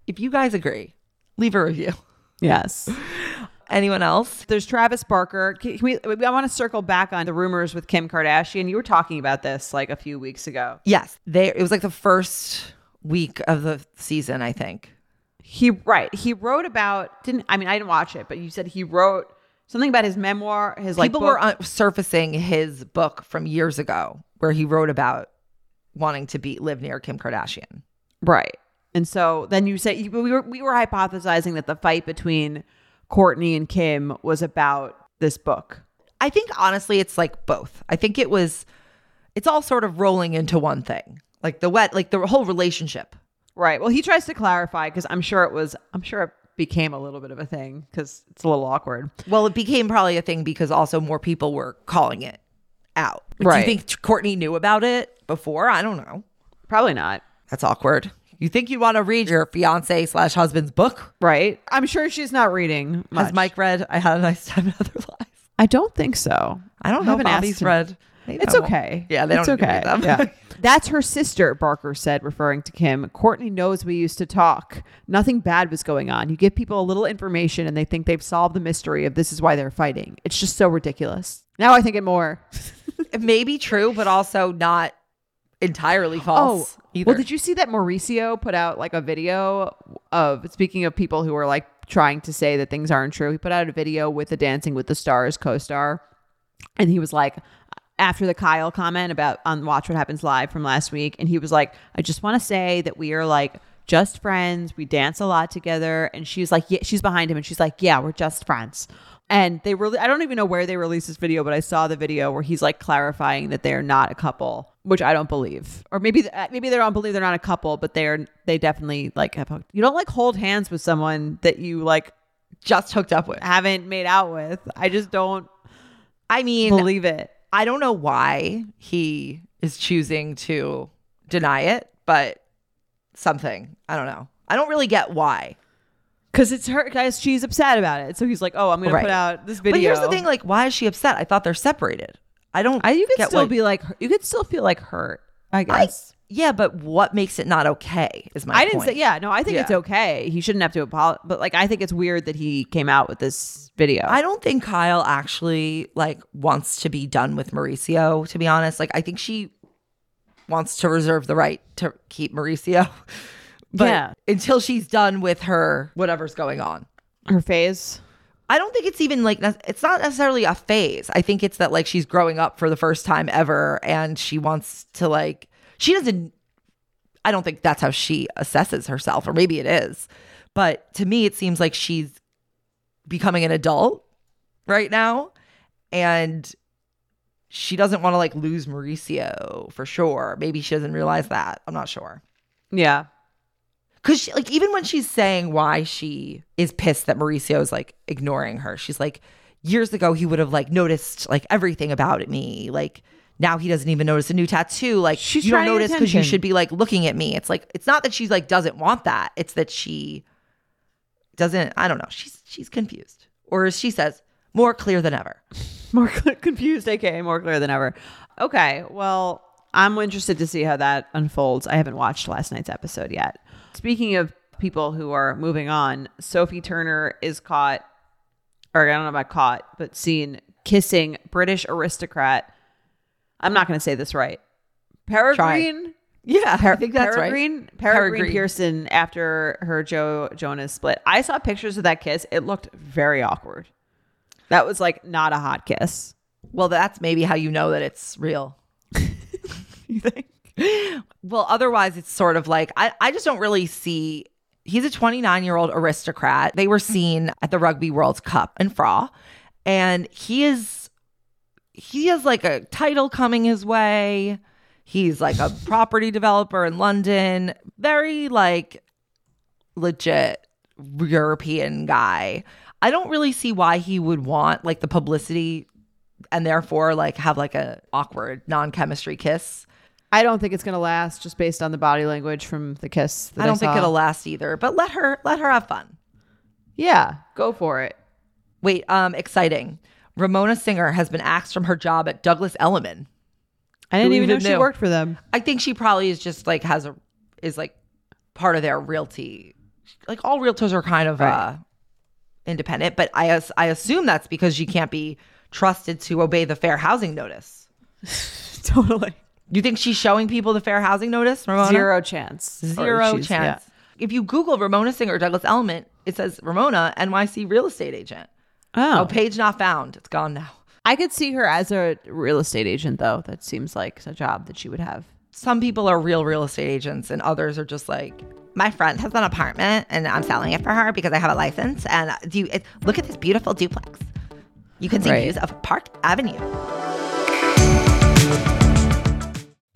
if you guys agree, leave a review. [LAUGHS] Yes. Anyone else? There's Travis Barker. Can we, I want to circle back on the rumors with Kim Kardashian. You were talking about this like a few weeks ago. Yes, they. It was like the first week of the season, I think. He right. He wrote about didn't I mean I didn't watch it, but you said he wrote something about his memoir, his like People book. were uh, surfacing his book from years ago, where he wrote about wanting to be live near Kim Kardashian. right. And so then you say we were we were hypothesizing that the fight between Kourtney and Kim was about this book. I think honestly, it's like both. I think it was. It's all sort of rolling into one thing, like the wet, like the whole relationship. Right. Well, he tries to clarify because I'm sure it was I'm sure it became a little bit of a thing because it's a little awkward. Well, it became probably a thing because also more people were calling it out. Right. Do you think Kourtney knew about it before? I don't know. Probably not. That's awkward. You think you want to read your fiance slash husband's book? Right? I'm sure she's not reading. Has. Mike read? I had a nice time in other lives. I don't think so. I don't know if Bobby's read. Maybe It's okay. Yeah, they it's don't okay. Yeah. [LAUGHS] That's her sister, Barker said, referring to Kim. Kourtney knows we used to talk. Nothing bad was going on. You give people a little information and they think they've solved the mystery of this is why they're fighting. It's just so ridiculous. Now I think it more. [LAUGHS] It may be true, but also not entirely oh, false. either. Oh, well, did you see that Mauricio put out like a video of speaking of people who are like trying to say that things aren't true? He put out a video with the Dancing with the Stars co-star, and he was like, after the Kyle comment about on Watch What Happens Live from last week, and he was like, I just want to say that we are like just friends. We dance a lot together, and she's like, yeah, she's behind him, and she's like, yeah, we're just friends. And they really, I don't even know where they released this video, but I saw the video where he's like clarifying that they're not a couple, which I don't believe, or maybe uh, maybe they don't believe they're not a couple, but they're they definitely like have. hooked- You don't like hold hands with someone that you like just hooked up with? haven't made out with. I just don't I mean, believe it. I don't know why he is choosing to deny it, but something. I don't know. I don't really get why. Because it's her, guys. She's upset about it, so he's like, "Oh, I'm gonna Right. put out this video." But here's the thing: like, why is she upset? I thought they're separated. I don't. I, you could get still be like, you could still feel like hurt. I, guess. Yeah, but what makes it not okay? Is my. I, didn't point. say, yeah, no, I think it's okay. He shouldn't have to apologize, but like, I think it's weird that he came out with this video. I don't think Kyle actually like wants to be done with Mauricio. To be honest, like I think she wants to reserve the right to keep Mauricio. [LAUGHS] But Yeah. until she's done with her whatever's going on. Her phase. I don't think it's even like it's not necessarily a phase. I think it's that like she's growing up for the first time ever and she wants to like she doesn't I don't think that's how she assesses herself or maybe it is. But to me it seems like she's becoming an adult right now and she doesn't want to like lose Mauricio for sure. Maybe she doesn't realize that. I'm not sure. Yeah. Cause she, like even when she's saying why she is pissed that Mauricio is like ignoring her, she's like, years ago he would have like noticed like everything about me. Like now he doesn't even notice a new tattoo. Like She's you don't trying to get notice because you should be like looking at me. It's like it's not that she's like doesn't want that. It's that she doesn't. I don't know. She's she's confused, or as she says, more clear than ever. [LAUGHS] More confused, aka more clear than ever. Okay, well, I'm interested to see how that unfolds. I haven't watched last night's episode yet. Speaking of people who are moving on, Sophie Turner is caught, or I don't know about caught, but seen kissing British aristocrat. I'm not going to say this right. Peregrine. Yeah, I think that's right. Peregrine, Peregrine, Peregrine. Pearson after her Joe Jonas split. I saw pictures of that kiss. It looked very awkward. That was like not a hot kiss. Well, that's maybe how you know that it's real. [LAUGHS] You think? Well, otherwise, it's sort of like I, I just don't really see. He's a 29 year old aristocrat. They were seen at the Rugby World Cup in Fra, and he is he has like a title coming his way. He's like a [LAUGHS] property developer in London. Very like legit European guy. I don't really see why he would want like the publicity and therefore like have like a awkward non-chemistry kiss. I don't think it's gonna last just based on the body language from the kiss. I don't think saw. it'll last either, but let her let her have fun. Yeah, go for it. Wait, um exciting. Ramona Singer has been axed from her job at Douglas Elliman. I didn't Who even know even she worked for them. I think she probably is just like has a is like part of their realty. Like all realtors are kind of uh independent, but I I assume that's because she can't be trusted to obey the fair housing notice. [LAUGHS] totally. You think she's showing people the fair housing notice, Ramona? Zero chance. Zero chance. yeah. If you Google Ramona Singer Douglas Elliman, it says Ramona NYC real estate agent. Oh, Oh, page not found. It's gone now. I could see her as a real estate agent though. That seems like a job that she would have. Some people are real real estate agents, and others are just like, my friend has an apartment, and I'm selling it for her because I have a license. And do you it, look at this beautiful duplex? You can see Right. views of Park Avenue.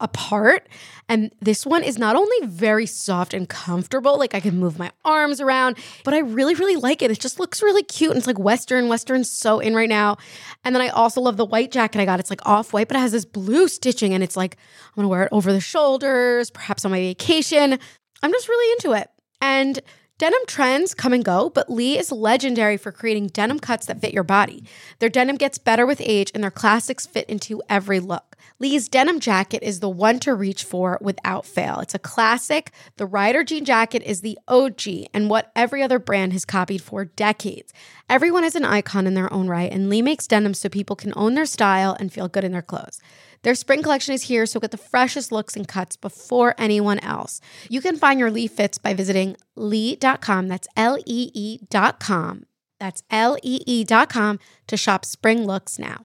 apart. And this one is not only very soft and comfortable, like I can move my arms around, but I really, really like it. It just looks really cute. And it's like Western. Western's so in right now. And then I also love the white jacket I got. It's like off white, but it has this blue stitching. And it's like, I'm gonna wear it over the shoulders, perhaps on my vacation. I'm just really into it. And Denim trends come and go, but Lee is legendary for creating denim cuts that fit your body. Their denim gets better with age, and their classics fit into every look. Lee's denim jacket is the one to reach for without fail. It's a classic. The Rider jean jacket is the OG and what every other brand has copied for decades. Everyone is an icon in their own right, and Lee makes denim so people can own their style and feel good in their clothes. Their spring collection is here, so get the freshest looks and cuts before anyone else. You can find your Lee fits by visiting lee.com. That's L E E.com. That's L E E.com to shop spring looks now.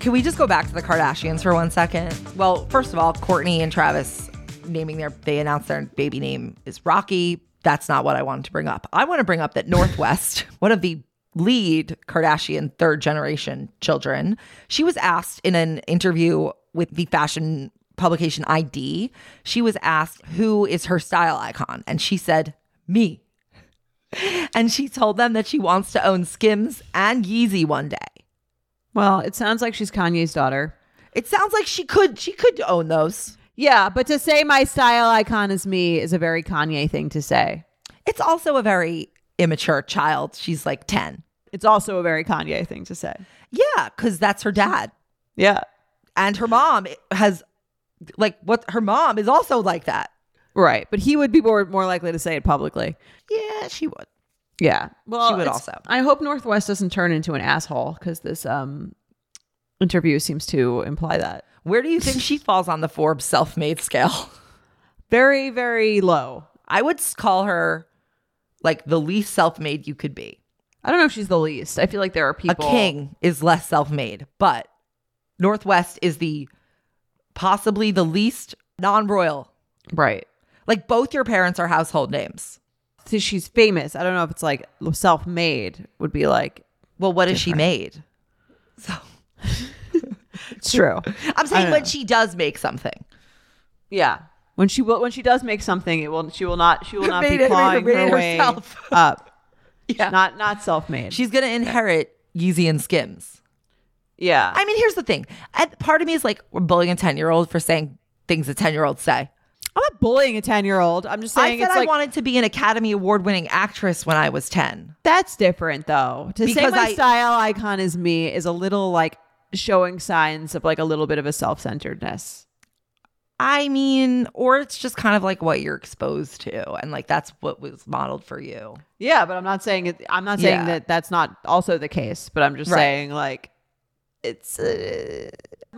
Can we just go back to the Kardashians for one second? Well, first of all, Kourtney and Travis naming their they announced their baby name is Rocky. That's not what I wanted to bring up. I want to bring up that North West, [LAUGHS] one of the lead Kardashian third generation children, she was asked in an interview with the fashion publication ID, she was asked who is her style icon and she said, "Me." [LAUGHS] And she told them that she wants to own Skims and Yeezy one day. Well, it sounds like she's Kanye's daughter. It sounds like she could she could own those. Yeah, but to say my style icon is me is a very Kanye thing to say. It's also a very immature child. She's like 10. It's also a very Kanye thing to say. Yeah, cuz that's her dad. Yeah. And her mom has like what her mom is also like that. Right. But he would be more more likely to say it publicly. Yeah, she would. Yeah. Well, She would also. I hope North West doesn't turn into an asshole because this um interview seems to imply that. Where do you think she falls on the Forbes self-made scale? Very, very low. I would call her like the least self-made you could be. I don't know if she's the least. I feel like there are people. A king is less self-made, but North West is the possibly the least non-royal. Right. Like both your parents are household names. So she's famous. I don't know if it's like self made would be like, Well, what has she made? So [LAUGHS] it's true. I'm saying don't when know. she does make something. yeah. When she will, when she does make something, it will. She will not. She will [LAUGHS] not Made be it- clawing made her it way herself. [LAUGHS] up. Yeah. Not not self made. She's gonna inherit Yeezy and Skims. yeah. I mean, here's the thing. And part of me is like, we're bullying a 10 year old for saying things a 10 year olds say. I'm not bullying a ten year old. I'm just saying I said I like wanted to be an Academy Award winning actress when I was 10. that's different though. To say Because my I- style icon is me is a little like showing signs of like a little bit of a self centeredness. I mean, or it's just kind of like what you're exposed to. And like that's what was modeled for you. Yeah, but I'm not saying it. I'm not saying Yeah. that that's not also the case. But I'm just Right. saying like it's. Uh,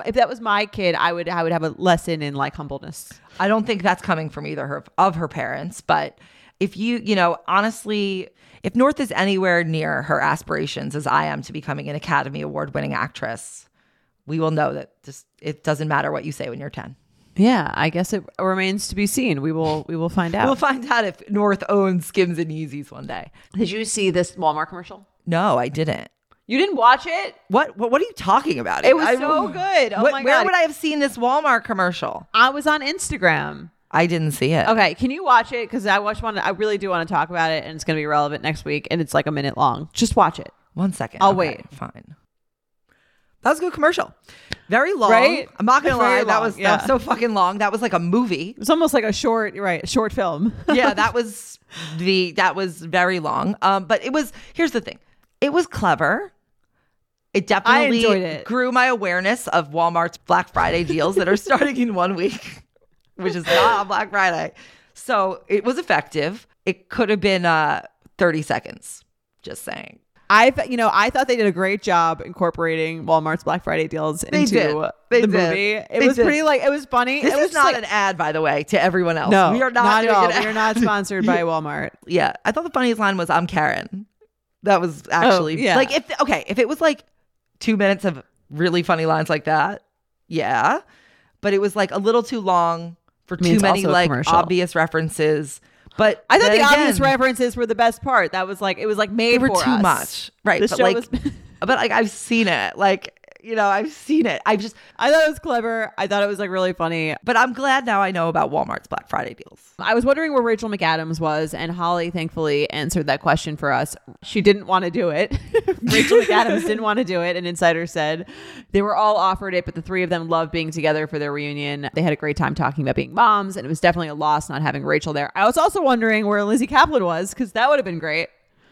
if that was my kid, I would I would have a lesson in like humbleness. I don't think that's coming from either her of her parents, but if you, you know, honestly, if North is anywhere near her aspirations as I am to becoming an Academy Award winning actress, we will know that just it doesn't matter what you say when you're 10. Yeah, I guess it remains to be seen. We will we will find out. We'll find out if North owns Skims and Yeezys one day. Did you see this Walmart commercial? No, I didn't. You didn't watch it? What what, what are you talking about? It was I- so good. Oh What- my god! Where would I have seen this Walmart commercial? I was on Instagram. I didn't see it. Okay, can you watch it? Because I watch one. I really do want to talk about it, and it's going to be relevant next week. And it's like a minute long. Just watch it. One second. I'll Okay, wait. Fine. That was a good commercial. Very long. Right? I'm not gonna lie. That was that was so fucking long. That was like a movie. It was almost like a short. Right, a short film. yeah, that [LAUGHS] was the that was very long. Um, but it was here's the thing. It was clever. It definitely it. grew my awareness of Walmart's Black Friday deals that are [LAUGHS] starting in one week, which is not on Black Friday. So it was effective. It could have been uh 30 seconds. Just saying. I, you know, I thought they did a great job incorporating Walmart's Black Friday deals They into. They the did. movie. It They was did. pretty like it was funny. This it was is not like, an ad, by the way, to everyone else. no, we are not, at all. We are not sponsored by [LAUGHS] Walmart. Yeah, I thought the funniest line was "I'm Karen." That was oh, actually yeah. like if okay if it was like two minutes of really funny lines like that, yeah, but it was like a little too long for mean, too many like commercial. obvious references. But I thought the obvious references were the best part. That was like it was like made they were for too us. much, right? This but show like, was- [LAUGHS] but like I've seen it, like you know, I've seen it. I've just, I thought it was clever. I thought it was like really funny. but I'm glad now I know about Walmart's Black Friday deals. I was wondering where Rachel McAdams was, and Holly thankfully answered that question for us. She didn't want to do it. [LAUGHS] Rachel McAdams didn't want to do it. An insider said they were all offered it, but the three of them loved being together for their reunion. They had a great time talking about being moms, and it was definitely a loss not having Rachel there. I was also wondering where Lizzy Caplan was because that would have been great.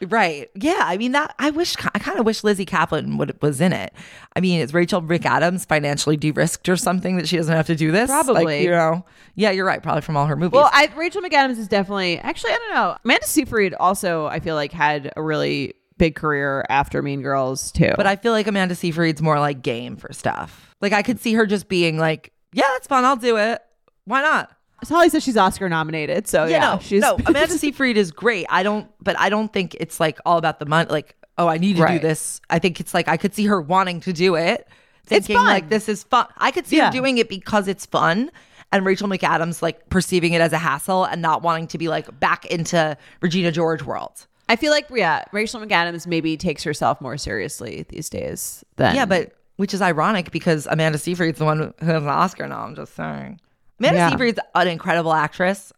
Right. Yeah. I mean, that I wish, I kind of wish Lizzy Caplan would, was in it. I mean, is Rachel McAdams financially de risked or something that she doesn't have to do this? Like, Probably. you know, yeah, you're right. Probably from all her movies. Well, I, Rachel McAdams is definitely actually I don't know. Amanda Seyfried also I feel like had a really big career after Mean Girls too. but I feel like Amanda Seyfried's more like game for stuff. Like, I could see her just being like, yeah, that's fun. I'll do it. Why not? Holly says she's Oscar nominated, so yeah, no, she's no. [LAUGHS] Amanda Seyfried is great. I don't, but I don't think it's like all about the money. Like, oh, I need to do this. I think it's like I could see her wanting to do it, It's thinking fun. like this is fun. I could see Yeah. her doing it because it's fun, and Rachel McAdams like perceiving it as a hassle and not wanting to be like back into Regina George world. I feel like yeah, Rachel McAdams maybe takes herself more seriously these days than Yeah, but which is ironic because Amanda Seyfried's the one who has an Oscar now. I'm just saying. Amanda Yeah. Seyfried's an incredible actress,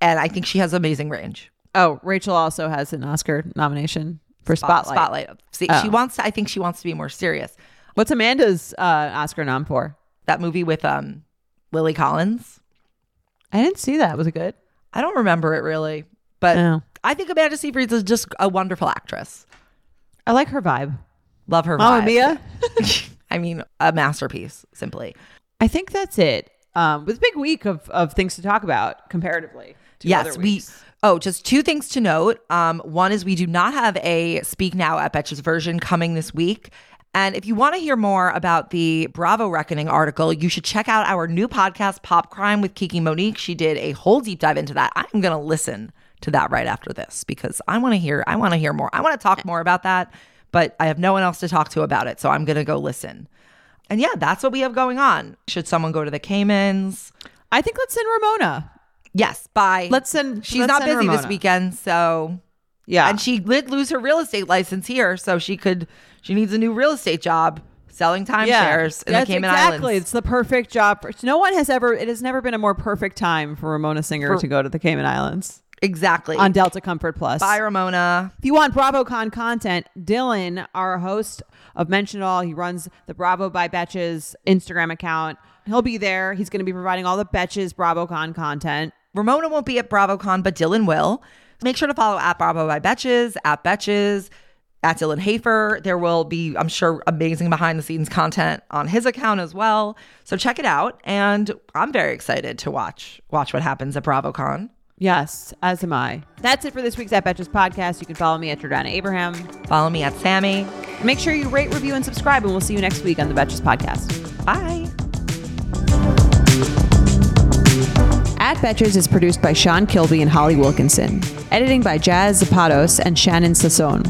and I think she has amazing range. oh, Rachel also has an Oscar nomination for Spotlight. Spotlight. See, Oh. she wants to. I think she wants to be more serious. What's Amanda's uh, Oscar nom for? That movie with um Lily Collins. I didn't see that. Was it good? I don't remember it really, but No. I think Amanda Seyfried is just a wonderful actress. I like her vibe. Love her. Mamma vibe. Mia. [LAUGHS] I mean, a masterpiece. Simply. I think that's it. Um, it was a big week of, of things to talk about comparatively. To yes, we. Oh, just two things to note. Um, one is we do not have a Speak Now at Betches version coming this week. And if you want to hear more about the Bravo Reckoning article, you should check out our new podcast, Pop Crime with Kiki Monique. She did a whole deep dive into that. I'm going to listen to that right after this because I want to hear. I want to hear more. I want to talk more about that, but I have no one else to talk to about it, so I'm going to go listen. And yeah, that's what we have going on. Should someone go to the Caymans? I think let's send Ramona. Yes, bye. Let's send. She's let's not send busy this weekend, so Yeah, and she did lose her real estate license here, so she could. She needs a new real estate job selling timeshares in the That's Cayman exactly. Islands. It's the perfect job. For, no one has ever. It has never been a more perfect time for Ramona Singer For- to go to the Cayman Islands Exactly. on Delta Comfort Plus. Bye, Ramona. If you want BravoCon content, Dylan, our host of Mention It All, he runs the Bravo by Betches Instagram account. He'll be there. He's going to be providing all the Betches BravoCon content. Ramona won't be at BravoCon, but Dylan will. Make sure to follow at Bravo by Betches, at Betches, at Dylan Hafer. There will be, I'm sure, amazing behind the scenes content on his account as well. So check it out. And I'm very excited to watch watch what happens at BravoCon. Yes, as am I. That's it for this week's Sup Betches podcast. You can follow me at Jordana Abraham. Follow me at Sami. Make sure you rate, review, and subscribe, and we'll see you next week on the Betches podcast. Bye. Sup Betches is produced by Sean Kilby and Holly Wilkinson. Editing by Jazz Zapatos and Shannon Sassone.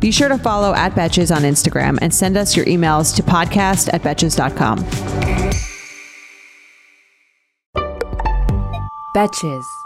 Be sure to follow at Betches on Instagram and send us your emails to podcast at betches.com. Betches.